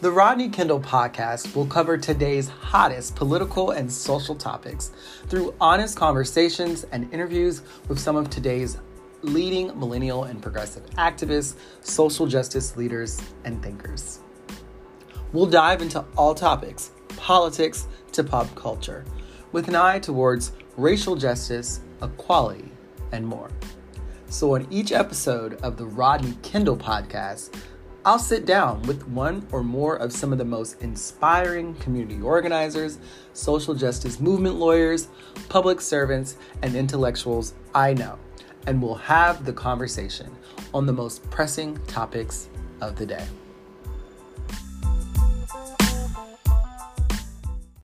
The Rodney Kendell podcast will cover today's hottest political and social topics through honest conversations and interviews with some of today's leading millennial and progressive activists, social justice leaders, and thinkers. We'll dive into all topics, politics to pop culture, with an eye towards racial justice, equality, and more. So, on each episode of the Rodney Kendell podcast, I'll sit down with one or more of some of the most inspiring community organizers, social justice movement lawyers, public servants, and intellectuals I know, and we'll have the conversation on the most pressing topics of the day.